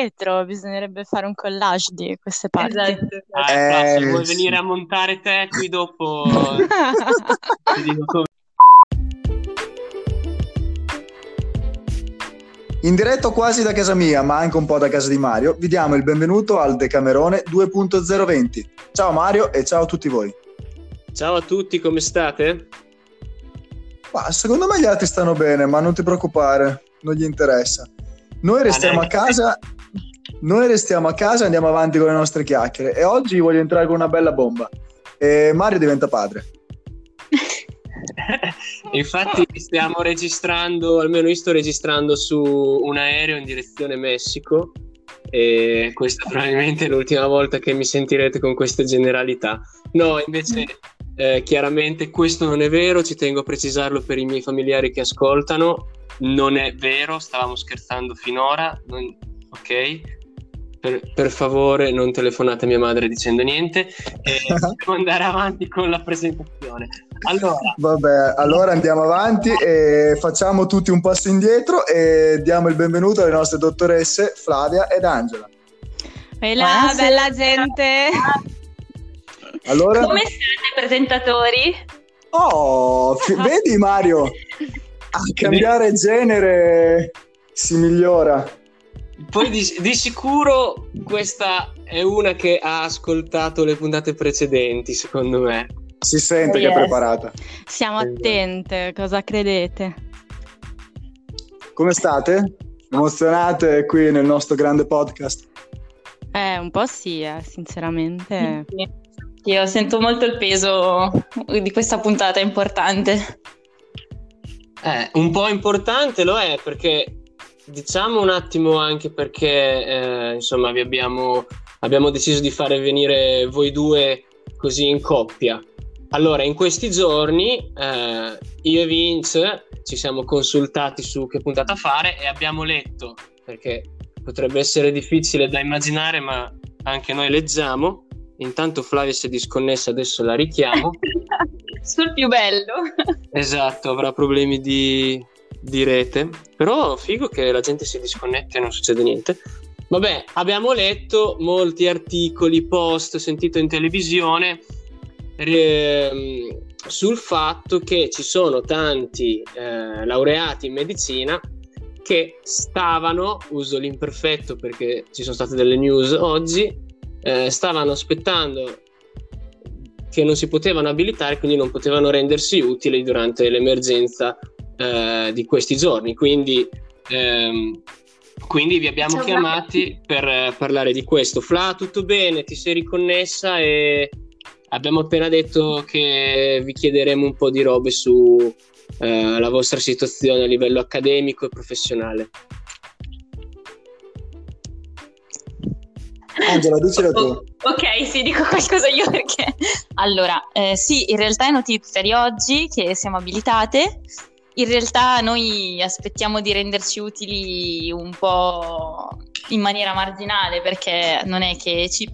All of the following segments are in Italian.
dietro, bisognerebbe fare un collage di queste parti. Esatto. Ah, Eh, se vuoi sì. venire a montare te qui dopo. In diretto quasi da casa mia, ma anche un po' da casa di Mario, vi diamo il benvenuto al Decamerone 2.020. Ciao Mario e ciao a tutti voi. Ciao a tutti, come state? Ma secondo me gli altri stanno bene, ma non ti preoccupare, non gli interessa. Noi restiamo a neanche- casa, noi restiamo a casa e andiamo avanti con le nostre chiacchiere. E oggi voglio entrare con una bella bomba. E Mario diventa padre. Infatti stiamo registrando, almeno io sto registrando su un aereo in direzione Messico e questa probabilmente è l'ultima volta che mi sentirete con queste generalità. No, invece eh, chiaramente questo non è vero, ci tengo a precisarlo per i miei familiari che ascoltano, non è vero, stavamo scherzando finora, non- ok? Per, per favore non telefonate a mia madre dicendo niente e devo andare avanti con la presentazione. Allora, Vabbè, allora andiamo avanti e facciamo tutti un passo indietro e diamo il benvenuto alle nostre dottoresse Flavia ed Angela. E Buonasera. bella gente! Allora, Come state, presentatori? oh, fi- vedi Mario, a cambiare genere si migliora. Poi di, di sicuro questa è una che ha ascoltato le puntate precedenti, secondo me. Si sente che è Yes. preparata. Siamo attente, cosa credete? Come state? Emozionate qui nel nostro grande podcast? Eh, un po' sì, eh, sinceramente. Io sento molto il peso di questa puntata importante. Eh, un po' importante lo è perché diciamo un attimo anche perché eh, insomma vi abbiamo, abbiamo deciso di fare venire voi due così in coppia. Allora, in questi giorni eh, io e Vince ci siamo consultati su che puntata fare e abbiamo letto, perché potrebbe essere difficile da immaginare, ma anche noi leggiamo. Intanto Flavia si è disconnessa, adesso la richiamo. Sul più bello. Esatto, avrà problemi di, di rete, però figo che la gente si disconnette e non succede niente. Vabbè, abbiamo letto molti articoli, post, sentito in televisione ehm, sul fatto che ci sono tanti eh, laureati in medicina che stavano, uso l'imperfetto perché ci sono state delle news oggi, eh, stavano aspettando che non si potevano abilitare, quindi non potevano rendersi utili durante l'emergenza eh, di questi giorni. Quindi, ehm, quindi vi abbiamo Ciao, chiamati per eh, parlare di questo. Fla, tutto bene? Ti sei riconnessa e abbiamo appena detto che vi chiederemo un po' di robe su eh, la vostra situazione a livello accademico e professionale. Angela, dicela tu. Ok, sì, dico qualcosa io perché... Allora, eh, sì, in realtà è notizia di oggi che siamo abilitate. In realtà noi aspettiamo di renderci utili un po' in maniera marginale perché non è che ci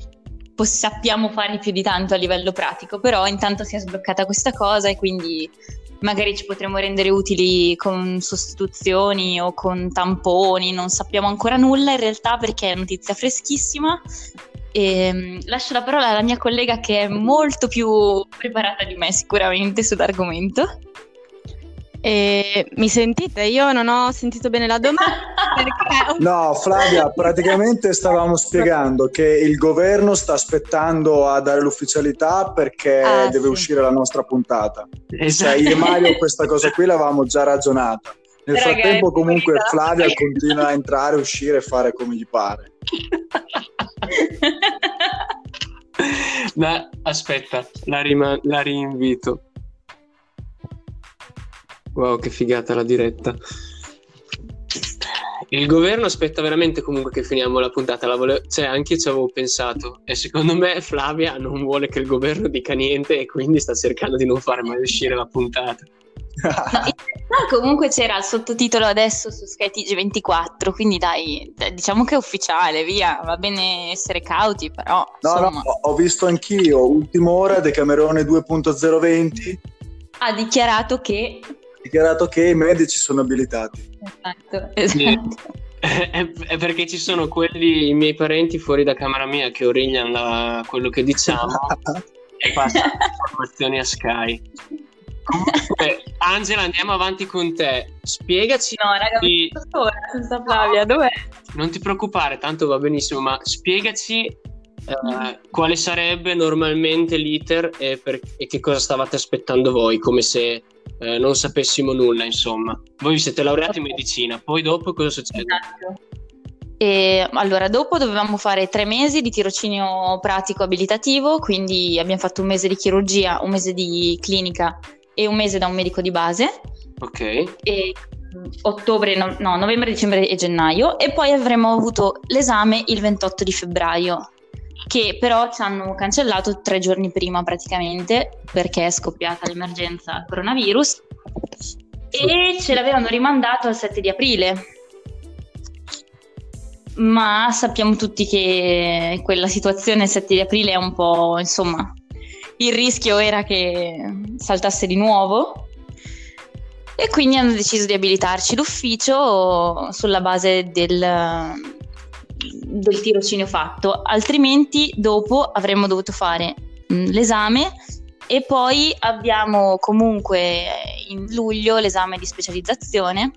sappiamo fare più di tanto a livello pratico, però intanto si è sbloccata questa cosa e quindi magari ci potremo rendere utili con sostituzioni o con tamponi, non sappiamo ancora nulla in realtà perché è notizia freschissima. E, mm, lascio la parola alla mia collega che è molto più preparata di me sicuramente sull'argomento. E mi sentite? Io non ho sentito bene la domanda perché No, Flavia, praticamente stavamo spiegando che il governo sta aspettando a dare l'ufficialità perché Ah, deve sì. uscire la nostra puntata. Cioè, Esatto. io e Mario questa cosa qui l'avevamo già ragionata. Nel Raga, frattempo comunque verità. Flavia continua a entrare, uscire e fare come gli pare. Ma aspetta, la, rima- la rinvito. Wow, che figata la diretta. Il governo aspetta veramente comunque che finiamo la puntata. La vole- Cioè, anche io ci avevo pensato. E secondo me Flavia non vuole che il governo dica niente e quindi sta cercando di non fare mai uscire la puntata. No, realtà comunque c'era il sottotitolo adesso su Sky TG24, quindi dai, diciamo che è ufficiale, via, va bene essere cauti, però No, no, insomma, ho visto anch'io, ultima ora, Decamerone 2.020, ha dichiarato che... dichiarato che i medici sono abilitati. Esatto, esatto. è, è perché ci sono quelli, i miei parenti fuori da camera mia che origliano la- quello che diciamo e passano le informazioni a Sky. Comunque, Angela, andiamo avanti con te. Spiegaci. No, raga, sto ora senza Flavia, dov'è? Non ti preoccupare, tanto va benissimo, ma spiegaci eh, quale sarebbe normalmente l'iter e, per- e che cosa stavate aspettando voi, come se eh, non sapessimo nulla, insomma. Voi vi siete laureati in medicina, poi dopo cosa succede? Esatto. E, allora, dopo dovevamo fare tre mesi di tirocinio pratico abilitativo, quindi abbiamo fatto un mese di chirurgia, un mese di clinica e un mese da un medico di base. Ok, E mh, ottobre, no, no, novembre, dicembre e gennaio. E poi avremmo avuto l'esame il 28 di febbraio, che però ci hanno cancellato tre giorni prima praticamente perché è scoppiata l'emergenza coronavirus e ce l'avevano rimandato al 7 di aprile. Ma sappiamo tutti che quella situazione il 7 di aprile è un po', insomma, il rischio era che saltasse di nuovo e quindi hanno deciso di abilitarci l'ufficio sulla base del, del tirocinio fatto, altrimenti dopo avremmo dovuto fare mh, l'esame e poi abbiamo comunque in luglio l'esame di specializzazione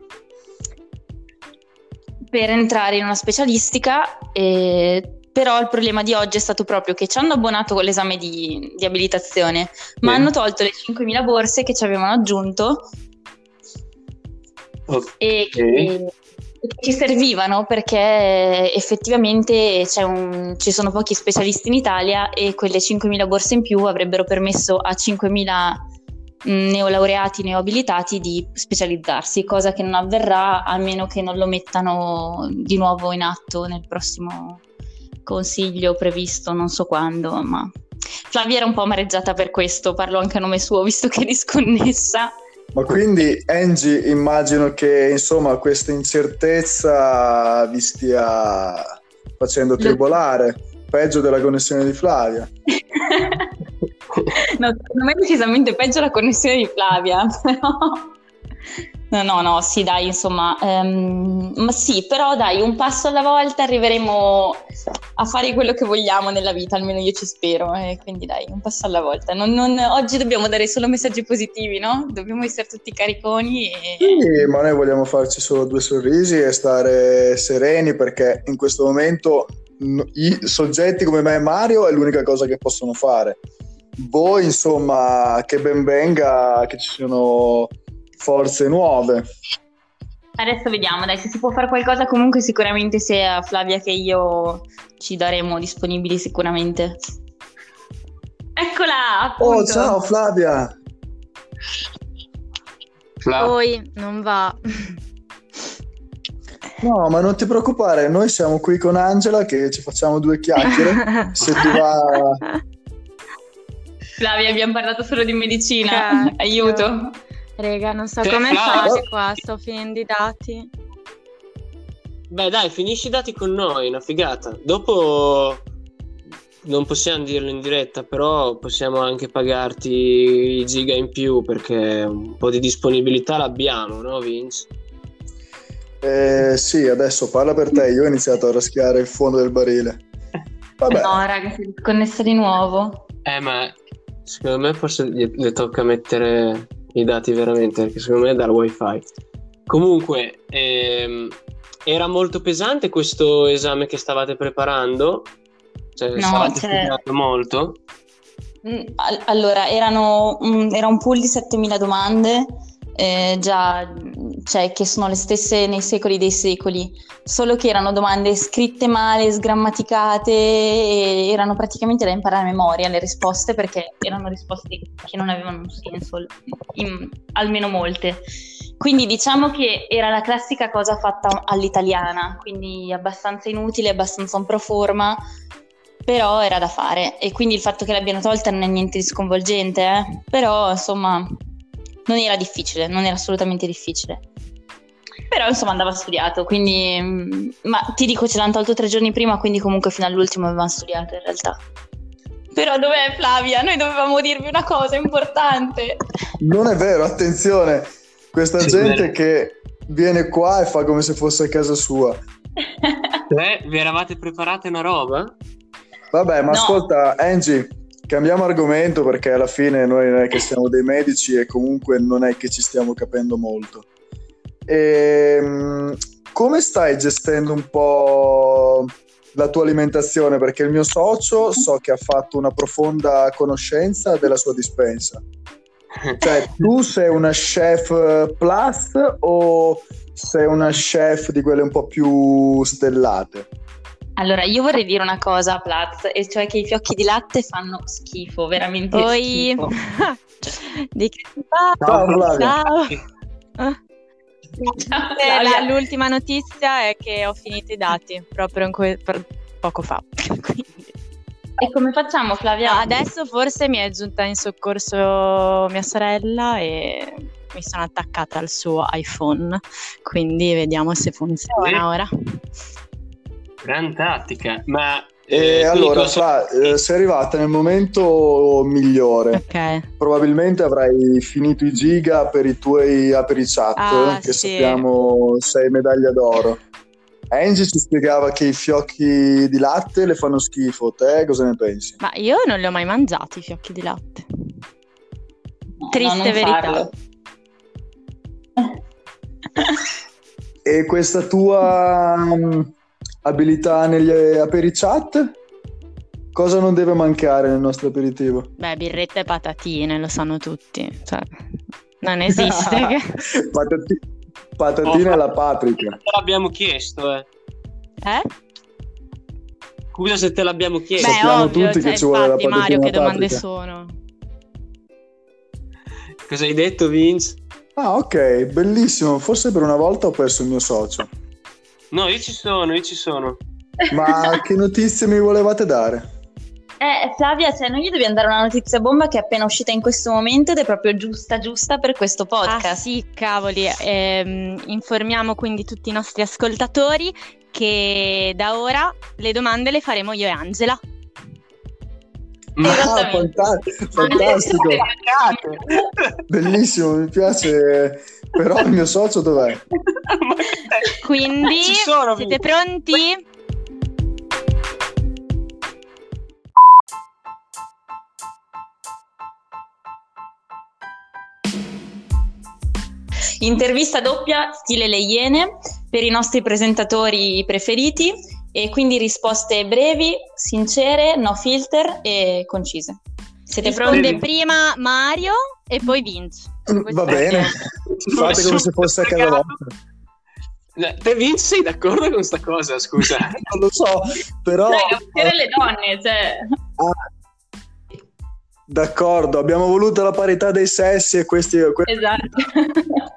per entrare in una specialistica, eh, però il problema di oggi è stato proprio che ci hanno abbonato con l'esame di, di abilitazione, ma Sì. hanno tolto le 5.000 borse che ci avevano aggiunto Ok. che, e che ci servivano perché effettivamente un- ci sono pochi specialisti in Italia e quelle 5.000 borse in più avrebbero permesso a 5.000 mh, neolaureati neoabilitati di specializzarsi, cosa che non avverrà a meno che non lo mettano di nuovo in atto nel prossimo consiglio previsto, non so quando, ma Flavia era un po' amareggiata per questo, parlo anche a nome suo visto che è disconnessa. Ma quindi Angie, immagino che insomma questa incertezza vi stia facendo tribolare, peggio della connessione di Flavia. no, secondo me è decisamente peggio la connessione di Flavia, però... No, no, no, sì, dai, insomma, ehm, ma sì, però dai, un passo alla volta arriveremo a fare quello che vogliamo nella vita, almeno io ci spero, e quindi dai, un passo alla volta. Non- non- oggi dobbiamo dare solo messaggi positivi, no? Dobbiamo essere tutti cariconi e... Sì, ma noi vogliamo farci solo due sorrisi e stare sereni perché in questo momento i soggetti come me e Mario è l'unica cosa che possono fare. Voi, insomma, che ben venga che ci siano forze nuove. Adesso vediamo, dai, se si può fare qualcosa comunque sicuramente sia Flavia che io ci daremo disponibili sicuramente. Eccola, appunto. Oh, ciao Flavia! Fla- Poi non va. No, ma non ti preoccupare, noi siamo qui con Angela che ci facciamo due chiacchiere. Se ti va... Flavia, abbiamo parlato solo di medicina. Cacchio. Aiuto. Rega, non so come fare qua, sto finendo i dati. Beh, dai, finisci i dati con noi, una figata. Dopo non possiamo dirlo in diretta, però possiamo anche pagarti i giga in più perché un po' di disponibilità l'abbiamo, no, Vince? Eh, sì, adesso parla per te, io ho iniziato a raschiare il fondo del barile. Vabbè, No, raga, si è disconnessa di nuovo. Eh, ma secondo me forse le tocca mettere i dati veramente, perché secondo me è dal wifi. Comunque, ehm, era molto pesante questo esame che stavate preparando? Cioè, No, stavate studiando molto? Mm, al- Allora, erano, mm, era un pool di 7000 domande, eh, già, cioè, che sono le stesse nei secoli dei secoli, solo che erano domande scritte male, sgrammaticate, e erano praticamente da imparare a memoria le risposte, perché erano risposte che non avevano un senso, in- almeno molte. Quindi diciamo che era la classica cosa fatta all'italiana, quindi abbastanza inutile, abbastanza un pro forma, però era da fare e quindi il fatto che l'abbiano tolta non è niente di sconvolgente, eh? però insomma non era difficile, non era assolutamente difficile. Però insomma andava studiato, quindi mm, ma ti dico ce l'hanno tolto tre giorni prima, quindi comunque fino all'ultimo avevamo studiato in realtà. Però dov'è Flavia? Noi dovevamo dirvi una cosa importante. non è vero, attenzione, questa Sì, gente che viene qua e fa come se fosse a casa sua. Eh, vi eravate preparate una roba? Vabbè, ma No. ascolta, Angie, cambiamo argomento perché alla fine noi non è che siamo dei medici e comunque non è che ci stiamo capendo molto. Ehm, come stai gestendo un po' la tua alimentazione? Perché il mio socio so che ha fatto una profonda conoscenza della sua dispensa. Cioè, tu sei una chef plus o sei una chef di quelle un po' più stellate? Allora, io vorrei dire una cosa a Platz, e cioè che i fiocchi di latte fanno schifo, veramente Poi... schifo. Di che si parla? Ciao. Ciao. Ciao, Eh, la- l'ultima notizia è che ho finito i dati proprio in que- poco fa. E come facciamo, Flavia? Adesso forse mi è giunta in soccorso mia sorella e mi sono attaccata al suo iPhone. Quindi vediamo se funziona Sì. ora. Gran tattica, ma... E eh, allora, quindi Fra, eh, sei arrivata nel momento migliore. Ok. Probabilmente avrai finito i giga per i tuoi aperichat, Ah, che sì. sappiamo sei medaglia d'oro. Angie ci spiegava che i fiocchi di latte le fanno schifo. Te cosa ne pensi? Ma io non li ho mai mangiati i fiocchi di latte. No, triste no, verità. farlo. E questa tua mm, abilità negli aperichat? Cosa non deve mancare nel nostro aperitivo? Beh, birrette e patatine, lo sanno tutti. Cioè, non esiste. che- Patati- patatine Oh. alla paprika. te l'abbiamo chiesto, eh. Eh? Scusa se te l'abbiamo chiesto. Beh, Sappiamo ovvio, tutti cioè, che ci vuole la infatti, Mario, patatina che domande paprika. sono? Cosa hai detto, Vince? Ah, ok, bellissimo. Forse per una volta ho perso il mio socio. No, io ci sono, io ci sono. Ma che notizie mi volevate dare? Eh, Flavia, cioè, noi gli dobbiamo dare una notizia bomba che è appena uscita in questo momento ed è proprio giusta, giusta per questo podcast. Ah sì, cavoli, ehm, informiamo quindi tutti i nostri ascoltatori che da ora le domande le faremo io e Angela. Ah, Esattamente. fanta- fantastico, bellissimo, mi piace. Però il mio socio dov'è? Quindi sono, siete Vince. pronti? Intervista doppia, stile Le Iene, per i nostri presentatori preferiti e quindi risposte brevi, sincere, no filter e concise. Siete Risponde pronti? prima Mario e poi Vince. Va bene, fate come se fosse a casa vostra. Eh, Te Vince sei d'accordo con sta cosa, scusa? Non lo so, però... Dai, le donne, cioè... Ah, D'accordo, abbiamo voluto la parità dei sessi e questi... que- Esatto.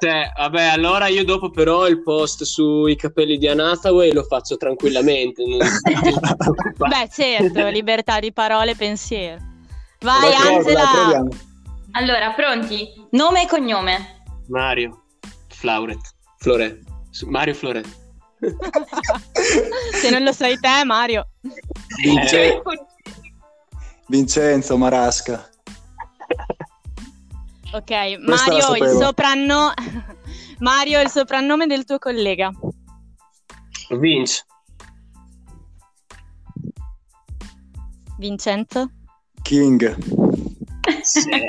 Cioè, vabbè, allora io dopo però il post sui capelli di Anataway lo faccio tranquillamente. non- Beh, certo, libertà di parole e pensiero. Vai D'accordo, Angela! Allora, pronti? Nome e cognome. Mario Flauret, Floret, Mario Floret. Se non lo sai te, Mario. Vince- Eh, Vincenzo Marasca. Ok, Mario, il sapevo. soprannome Mario, il soprannome del tuo collega. Vince, Vincenzo? King. sì.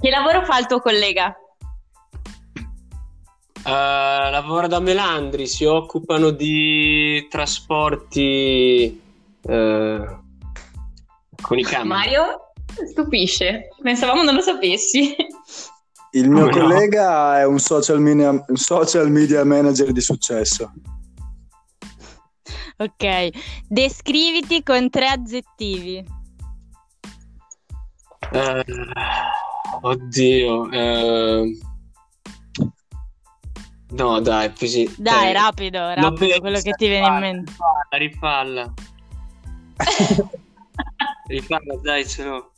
Che lavoro fa il tuo collega? Eh, lavora da Melandri, si occupano di trasporti eh, con i camion. Mario? Stupisce. Pensavamo non lo sapessi. Il mio Come no? collega è un social media, un social media manager di successo. Ok, descriviti con tre aggettivi. Eh, oddio. eh, no, dai, così. Dai, cioè, rapido, rapido, quello che ti viene in mente. Rifalla, rifalla, dai, ce l'ho.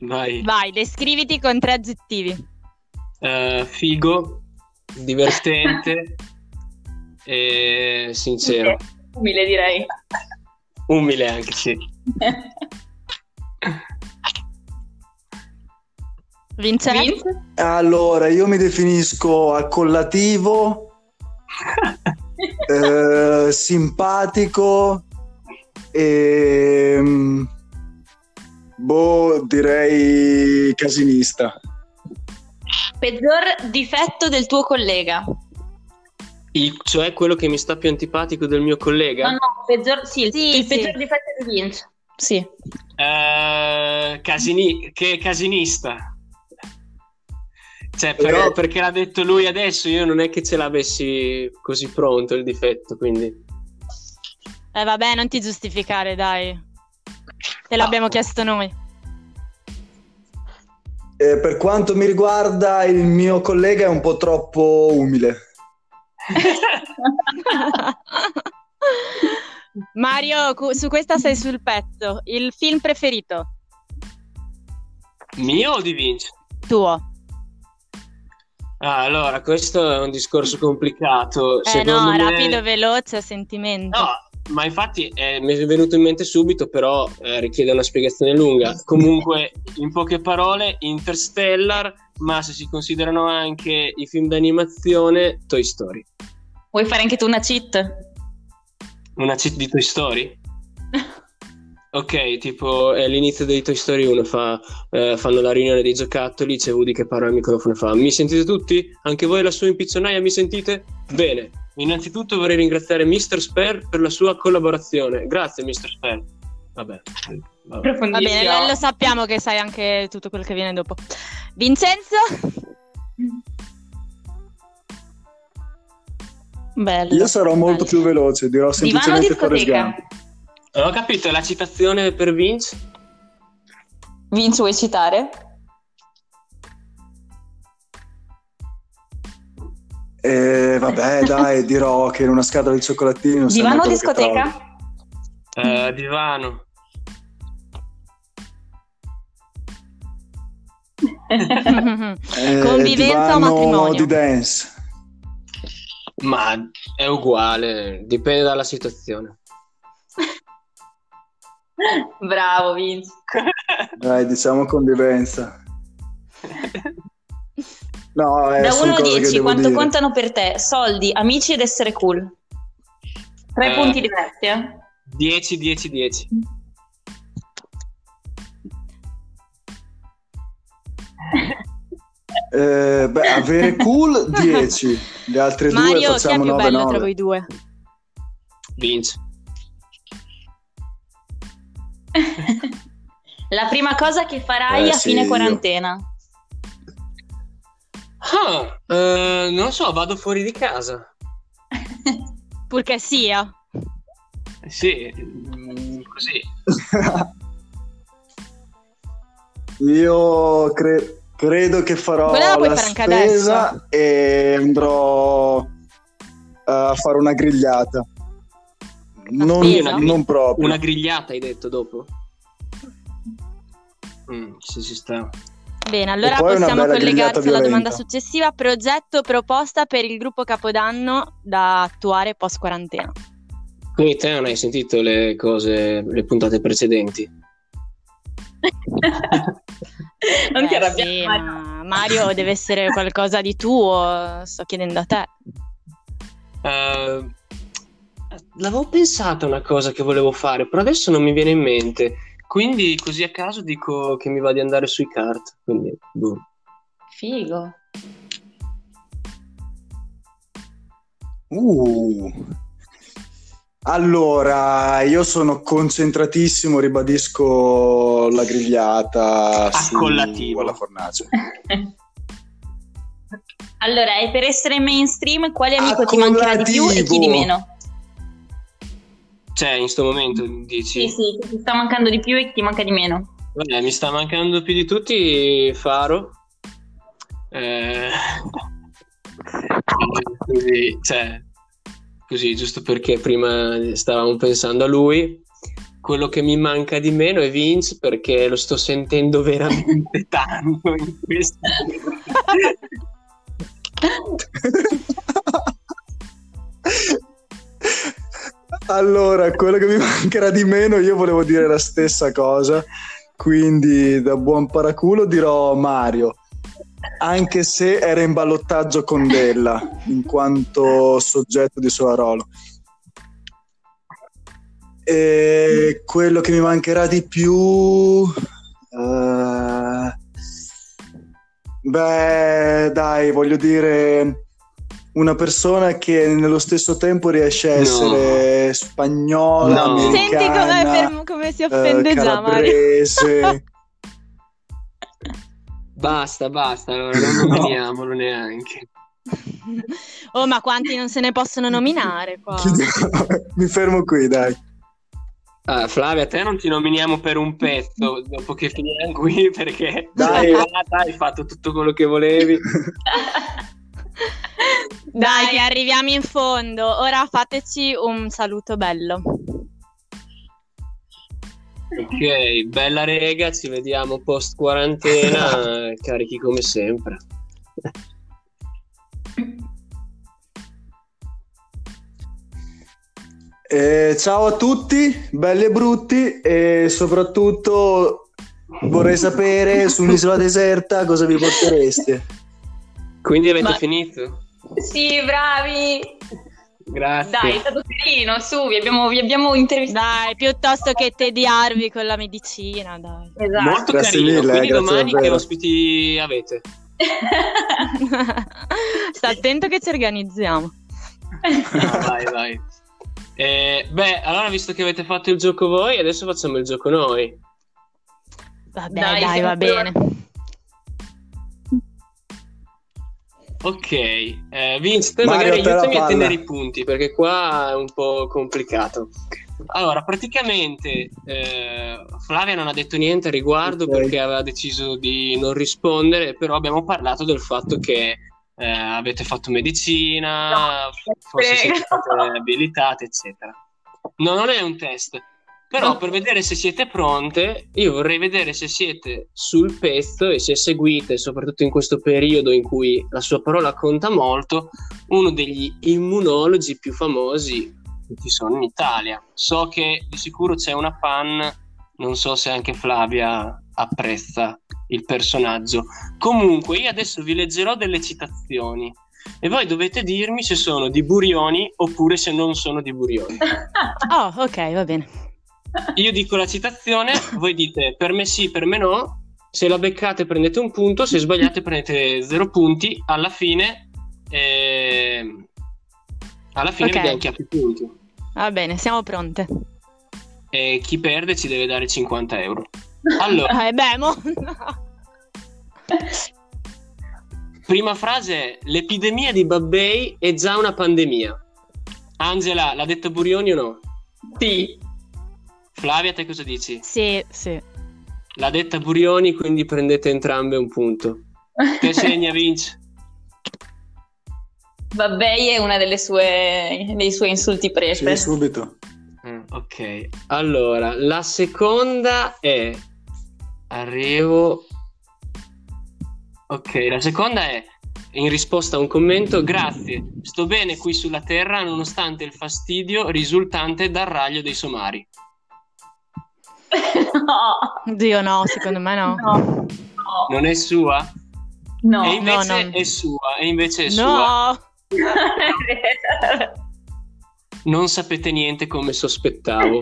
Vai. Vai, descriviti con tre aggettivi. Eh, figo, divertente e sincero. Umile direi. Umile anche, sì. Vincenzo? Vince? Allora, io mi definisco accollativo, eh, simpatico e mm, boh, direi casinista. Peggior difetto del tuo collega. Il- cioè quello che mi sta più antipatico del mio collega? No, no, peggior, sì, il, Sì, il sì. peggior difetto di Vince. Sì. Eh, casini- che casinista. Cioè, però Eh. perché l'ha detto lui adesso, io non è che ce l'avessi così pronto il difetto, quindi... Eh vabbè, non ti giustificare, dai. Te l'abbiamo chiesto noi. Eh, per quanto mi riguarda, il mio collega è un po' troppo umile. Mario, su questa sei sul pezzo. Il film preferito Mio o di Vince? tuo? Ah, allora, questo è un discorso complicato. Eh Secondo no, me- rapido, veloce, sentimento. No, ma infatti eh, mi è venuto in mente subito, però eh, richiede una spiegazione lunga. Comunque, in poche parole, Interstellar, ma se si considerano anche i film d'animazione, Toy Story. Vuoi fare anche tu una cheat? Una cheat di Toy Story? Ok, tipo è l'inizio di Toy Story 1, fa, eh, fanno la riunione dei giocattoli, c'è Woody che parla al microfono e fa Mi sentite tutti? Anche voi la sua impiccionaia mi sentite? Bene, innanzitutto vorrei ringraziare Mr. Sper per la sua collaborazione. Grazie Mr. Sper. Vabbè, vabbè. Va bene, lo sappiamo che sai anche tutto quello che viene dopo. Vincenzo? Bello. Io sarò molto Bello. più veloce, dirò semplicemente Forrest discoteca? Ho capito, la citazione per Vince? Vince, vuoi citare? Eh, vabbè, dai, dirò che in una scatola di cioccolatini non sai Divano o discoteca? Eh, divano. Eh, Convivenza o divano matrimonio? di dance. Ma è uguale, dipende dalla situazione. Bravo, Vince. Dai, diciamo convivenza. No, eh, da sono 1 a cose che 10, devo quanto dire. contano per te? Soldi, amici ed essere cool. Tre Eh. punti diversi, eh? 10, 10, 10. Eh, beh, avere cool 10, le altre due Mario, chi è facciamo più 9 bello tra 9. voi due? Vince. La prima cosa che farai Eh, a sì, fine quarantena. Ah, eh, non lo so, vado fuori di casa. Purché sia. Eh, Sì, mm, così. Io cre- credo che farò Quella la la spesa e andrò eh, a fare una grigliata. Non, spesa? non proprio. Una grigliata hai detto dopo? Mm, sì, si sta. Bene, allora possiamo collegarci alla domanda successiva. Progetto proposta per il gruppo Capodanno da attuare post quarantena. Quindi te non hai sentito le cose, le puntate precedenti? non ti Beh, arrabbiare. sì, Mario. ma Mario deve essere qualcosa di tuo. Sto chiedendo a te. Eh, l'avevo pensata una cosa che volevo fare, però adesso non mi viene in mente. Quindi così a caso dico che mi va di andare sui kart. Quindi, boh. Figo. Uh. Allora, io sono concentratissimo, ribadisco la grigliata su- Accollativo. alla fornace. allora, e per essere mainstream, quale amico ti mancherà di più e chi di meno? Cioè, in sto momento dici... Sì, sì, chi ti sta mancando di più e chi ti manca di meno. Vabbè, mi sta mancando più di tutti Faro. Eh, così, cioè, così, giusto perché prima stavamo pensando a lui. Quello che mi manca di meno è Vince perché lo sto sentendo veramente tanto in questo. Allora, quello che mi mancherà di meno, io volevo dire la stessa cosa, quindi da buon paraculo dirò Mario. anche se era in ballottaggio con Della in quanto soggetto di Soarolo. E quello che mi mancherà di più, uh, beh, dai, voglio dire una persona che nello stesso tempo riesce a essere no. spagnola, no. Senti come, come si offende uh, già Mario. basta, basta, allora non nominiamolo neanche. Oh, ma quanti non se ne possono nominare qua? Mi fermo qui, dai. Ah, Flavia, te non ti nominiamo per un pezzo dopo che finiamo qui perché dai, hai fatto tutto quello che volevi. Dai, che arriviamo in fondo. Ora fateci un saluto bello. Ok, bella rega, ci vediamo post quarantena, carichi come sempre. Eh, ciao a tutti, belli e brutti e soprattutto vorrei sapere su un'isola deserta cosa vi portereste. Quindi avete Ma... finito? Sì, bravi. Grazie. Dai, è stato carino, su, vi abbiamo, vi abbiamo intervistato. Dai, piuttosto che tediarvi con la medicina, dai. Esatto. Molto grazie carino, mille, quindi domani davvero. che ospiti avete? Sta attento che ci organizziamo. No, vai, vai. Eh, beh, allora visto che avete fatto il gioco voi, adesso facciamo il gioco noi. Vabbè, dai, dai va bene. Ok, eh, Vince, te Mario, magari aiutami a tenere i punti perché qua è un po' complicato. Allora, praticamente eh, Flavia non ha detto niente a riguardo okay. perché aveva deciso di non rispondere, però abbiamo parlato del fatto che eh, avete fatto medicina, no, forse siete state abilitate, eccetera. No, non è un test. Però per vedere se siete pronte, io vorrei vedere se siete sul pezzo e se seguite, soprattutto in questo periodo in cui la sua parola conta molto, uno degli immunologi più famosi che ci sono in Italia. So che di sicuro c'è una fan, non so se anche Flavia apprezza il personaggio. Comunque, io adesso vi leggerò delle citazioni e voi dovete dirmi se sono di Burioni oppure se non sono di Burioni. oh, ok, va bene. Io dico la citazione, voi dite per me sì, per me no. Se la beccate prendete un punto, se sbagliate prendete zero punti. Alla fine, eh, alla fine okay. vediamo chi ha più punti. Va bene, siamo pronte. E chi perde ci deve dare 50 euro. Allora, eh beh, mo... no. prima frase: l'epidemia di Babbei è già una pandemia. Angela, l'ha detto Burioni o no? Sì. Flavia, te cosa dici? Sì, sì. L'ha detta Burioni, quindi prendete entrambe un punto. Che segna Vince? Vabbè, è una delle sue, dei suoi insulti preferiti. Sì, subito. Mm, ok, allora, la seconda è... Arrivo... Ok, la seconda è in risposta a un commento, grazie, sto bene qui sulla Terra nonostante il fastidio risultante dal raglio dei somari. No. Dio no, secondo me no. no. no. Non è sua? No. E invece no, è sua, e invece è no. sua. non sapete niente come sospettavo.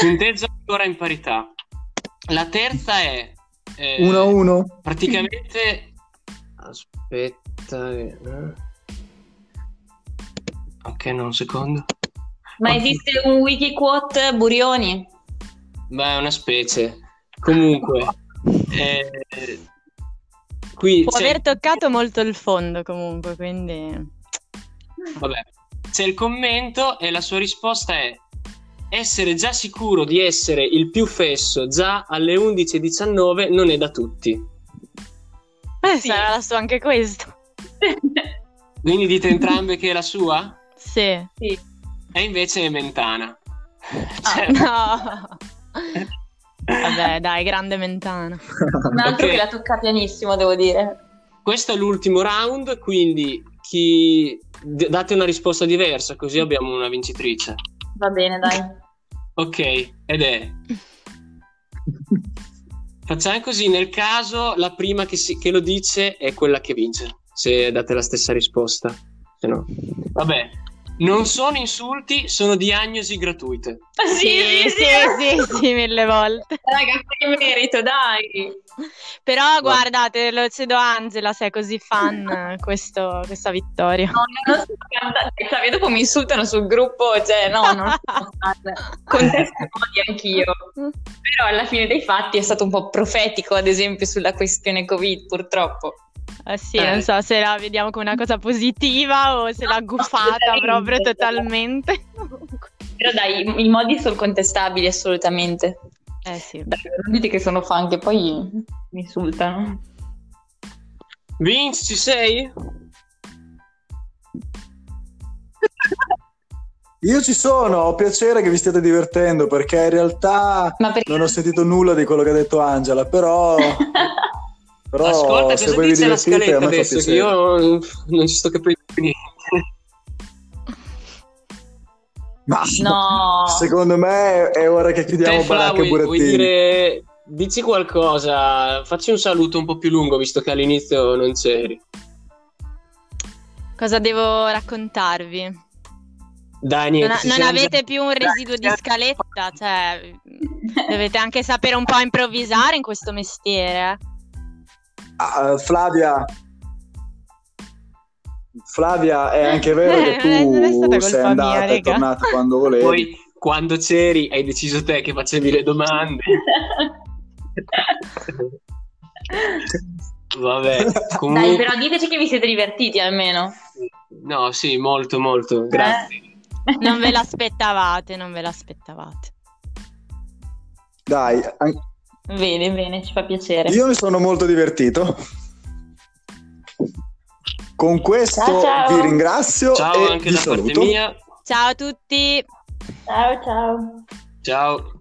Punteggio ancora in parità. La terza è... 1 a 1. Praticamente... Aspetta... Eh. Ok, no, un secondo. Ma esiste un wiki quote Burioni? Beh, è una specie. Comunque, eh, qui può c'è... aver toccato molto il fondo comunque, quindi... Vabbè, c'è il commento e la sua risposta è essere già sicuro di essere il più fesso già alle 11.19 non è da tutti. Eh, sì. sarà la sua anche questo. Quindi dite entrambe che è la sua? Sì. sì. E invece è Mentana. Ah, cioè... No. Vabbè, dai, grande Mentana. Un altro okay. che la tocca pianissimo, devo dire. Questo è l'ultimo round, quindi chi... date una risposta diversa, così abbiamo una vincitrice. Va bene, dai. Ok, ed è... Facciamo così, nel caso la prima che, si- che lo dice è quella che vince, se date la stessa risposta. Se no. Vabbè, non sono insulti, sono diagnosi gratuite. Sì, sì, sì, sì, mille volte. Raga, che merito, dai. Però guarda, te lo cedo a Angela se è così fan questo- questa vittoria. No, non cantando, cioè, dopo mi insultano sul gruppo, cioè no, non fan. Contesto modi anch'io. Però alla fine dei fatti è stato un po' profetico, ad esempio, sulla questione Covid, purtroppo. Eh sì, Eh. non so se la vediamo come una cosa positiva o se l'ha guffata proprio totalmente. Però dai, i, modi sono contestabili assolutamente. Eh sì. Dai, non dite che sono fan, che poi mi insultano. Vince, ci sei? Io ci sono, ho piacere che vi stiate divertendo perché in realtà perché... non ho sentito nulla di quello che ha detto Angela, però, però Ascolta, se cosa voi vi dice la divertite a adesso? Che io non, non ci sto capendo niente. Ma No. secondo me è ora che chiudiamo Te, Fla, baracca e vuoi, vuoi burattini. dire... Dici qualcosa, facci un saluto un po' più lungo visto che all'inizio non c'eri. Cosa devo raccontarvi? Dai, niente. non non avete già- più un residuo di scaletta, cioè dovete anche sapere un po' improvvisare in questo mestiere. Eh. Ah, Flavia, Flavia, è anche vero che Eh, tu colpa sei mia, andata e raga. tornata quando volevi. Poi quando c'eri hai deciso te che facevi le domande. Vabbè, Dai, comunque... però diteci che vi siete divertiti almeno. No, sì, molto, molto. Grazie. Non ve l'aspettavate, non ve l'aspettavate. Dai, an- Bene, bene, ci fa piacere. io mi sono molto divertito. Con questo Ciao, ciao. vi ringrazio Ciao e anche vi da parte saluto. mia. Ciao a tutti! Ciao, ciao. Ciao.